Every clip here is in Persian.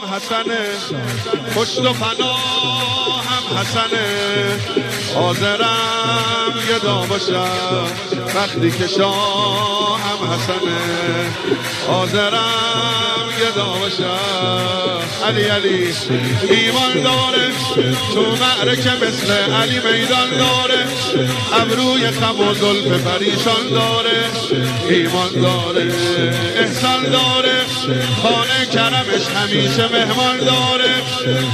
هم حسنه. پشت و پناه هم حسنه. حاضرم گدا باشم. وقتی که شاه هم حسنه. حاضرم باشم علی علی ایمان داره تو معرکه مثل علی میدان داره ابروی خم و ظلف پریشان داره ایمان داره احسان داره خانه کرمش همیشه مهمان داره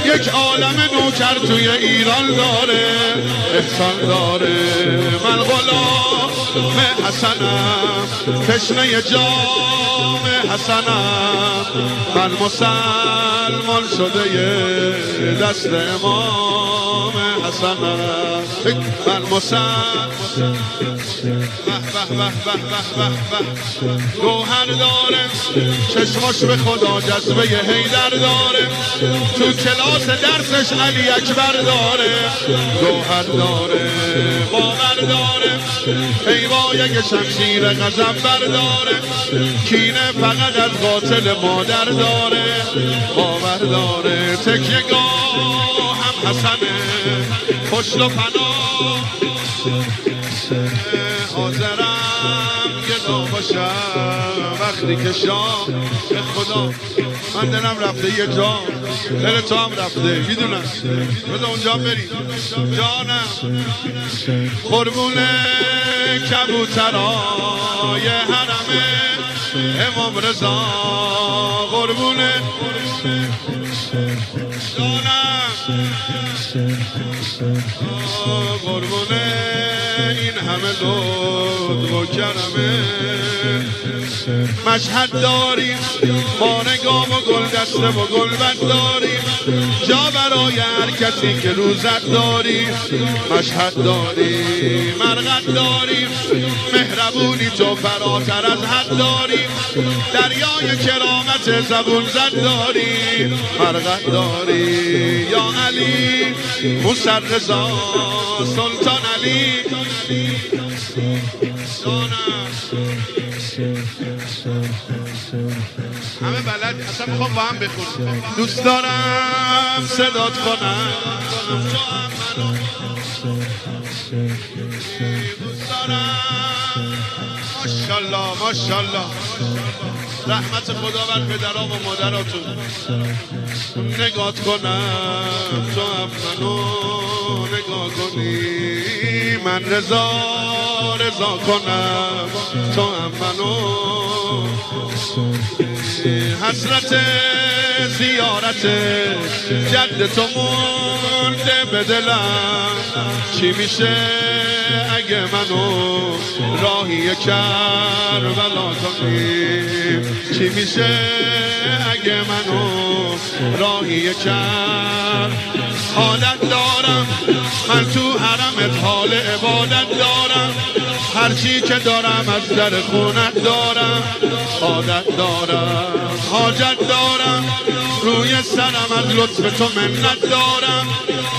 یک عالم نوکر توی ایران داره احسان داره من غلام حسنم تشنه جام حسنم من مسلمان شده دست امام حسنم من مسلمان گوهر داره چشماش به خدا جذبه هیدر داره تو کلاس درسش علی اکبر داره. گوهر داره باور داره. حیوای شمشیر غزم برداره. کینه فقط از قاتل مادر داره. باور داره تکیه گاه هم حسنه. پشت و پناه حاضرم گدا باشم وقتی که شام به خدا. من دلم رفته یه جا. دل تو هم رفته می‌دونم. بذار اونجا بریم جانم. قربونه کبوترای حرمه امام رضا. قربونه جانم. قربونه این همه لطف و کرمه. مشهد داریم با نگام و گل دسته و گل داریم. جا برای هر کسی که روزت داریم مشهد داریم مرغت داریم. مهربونی تو فراتر از حد داریم. دریای کرامت زبون زد داریم. مرغت داریم یا علی موسر رضا سلطان علی همه بلد اصلا می‌خوام با هم بخونم. دوست دارم صدات کنم. دوست دارم. ماشالله ماشالله رحمت خدا بر پدرام و مادراتون. نگات کنم تو هم منو نگاه کنی. من رضا رضا کنم تو هم منو. حسرت زیارت جد تو مونده به دلم. چی میشه اگه منو راهی کربلا کنی؟ چی میشه اگه منو راهی کر حالت دارم من تو حال عبادت دارم. هرچی که دارم از در خونت دارم. عادت دارم. حاجت دارم. روی سرم از لطف تو منت دارم.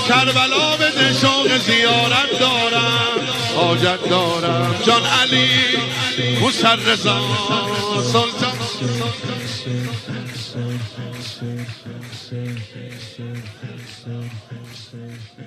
کربلا به شوق زیارت دارم. حاجت دارم. جان علی موسر رضا سلطان. Thank.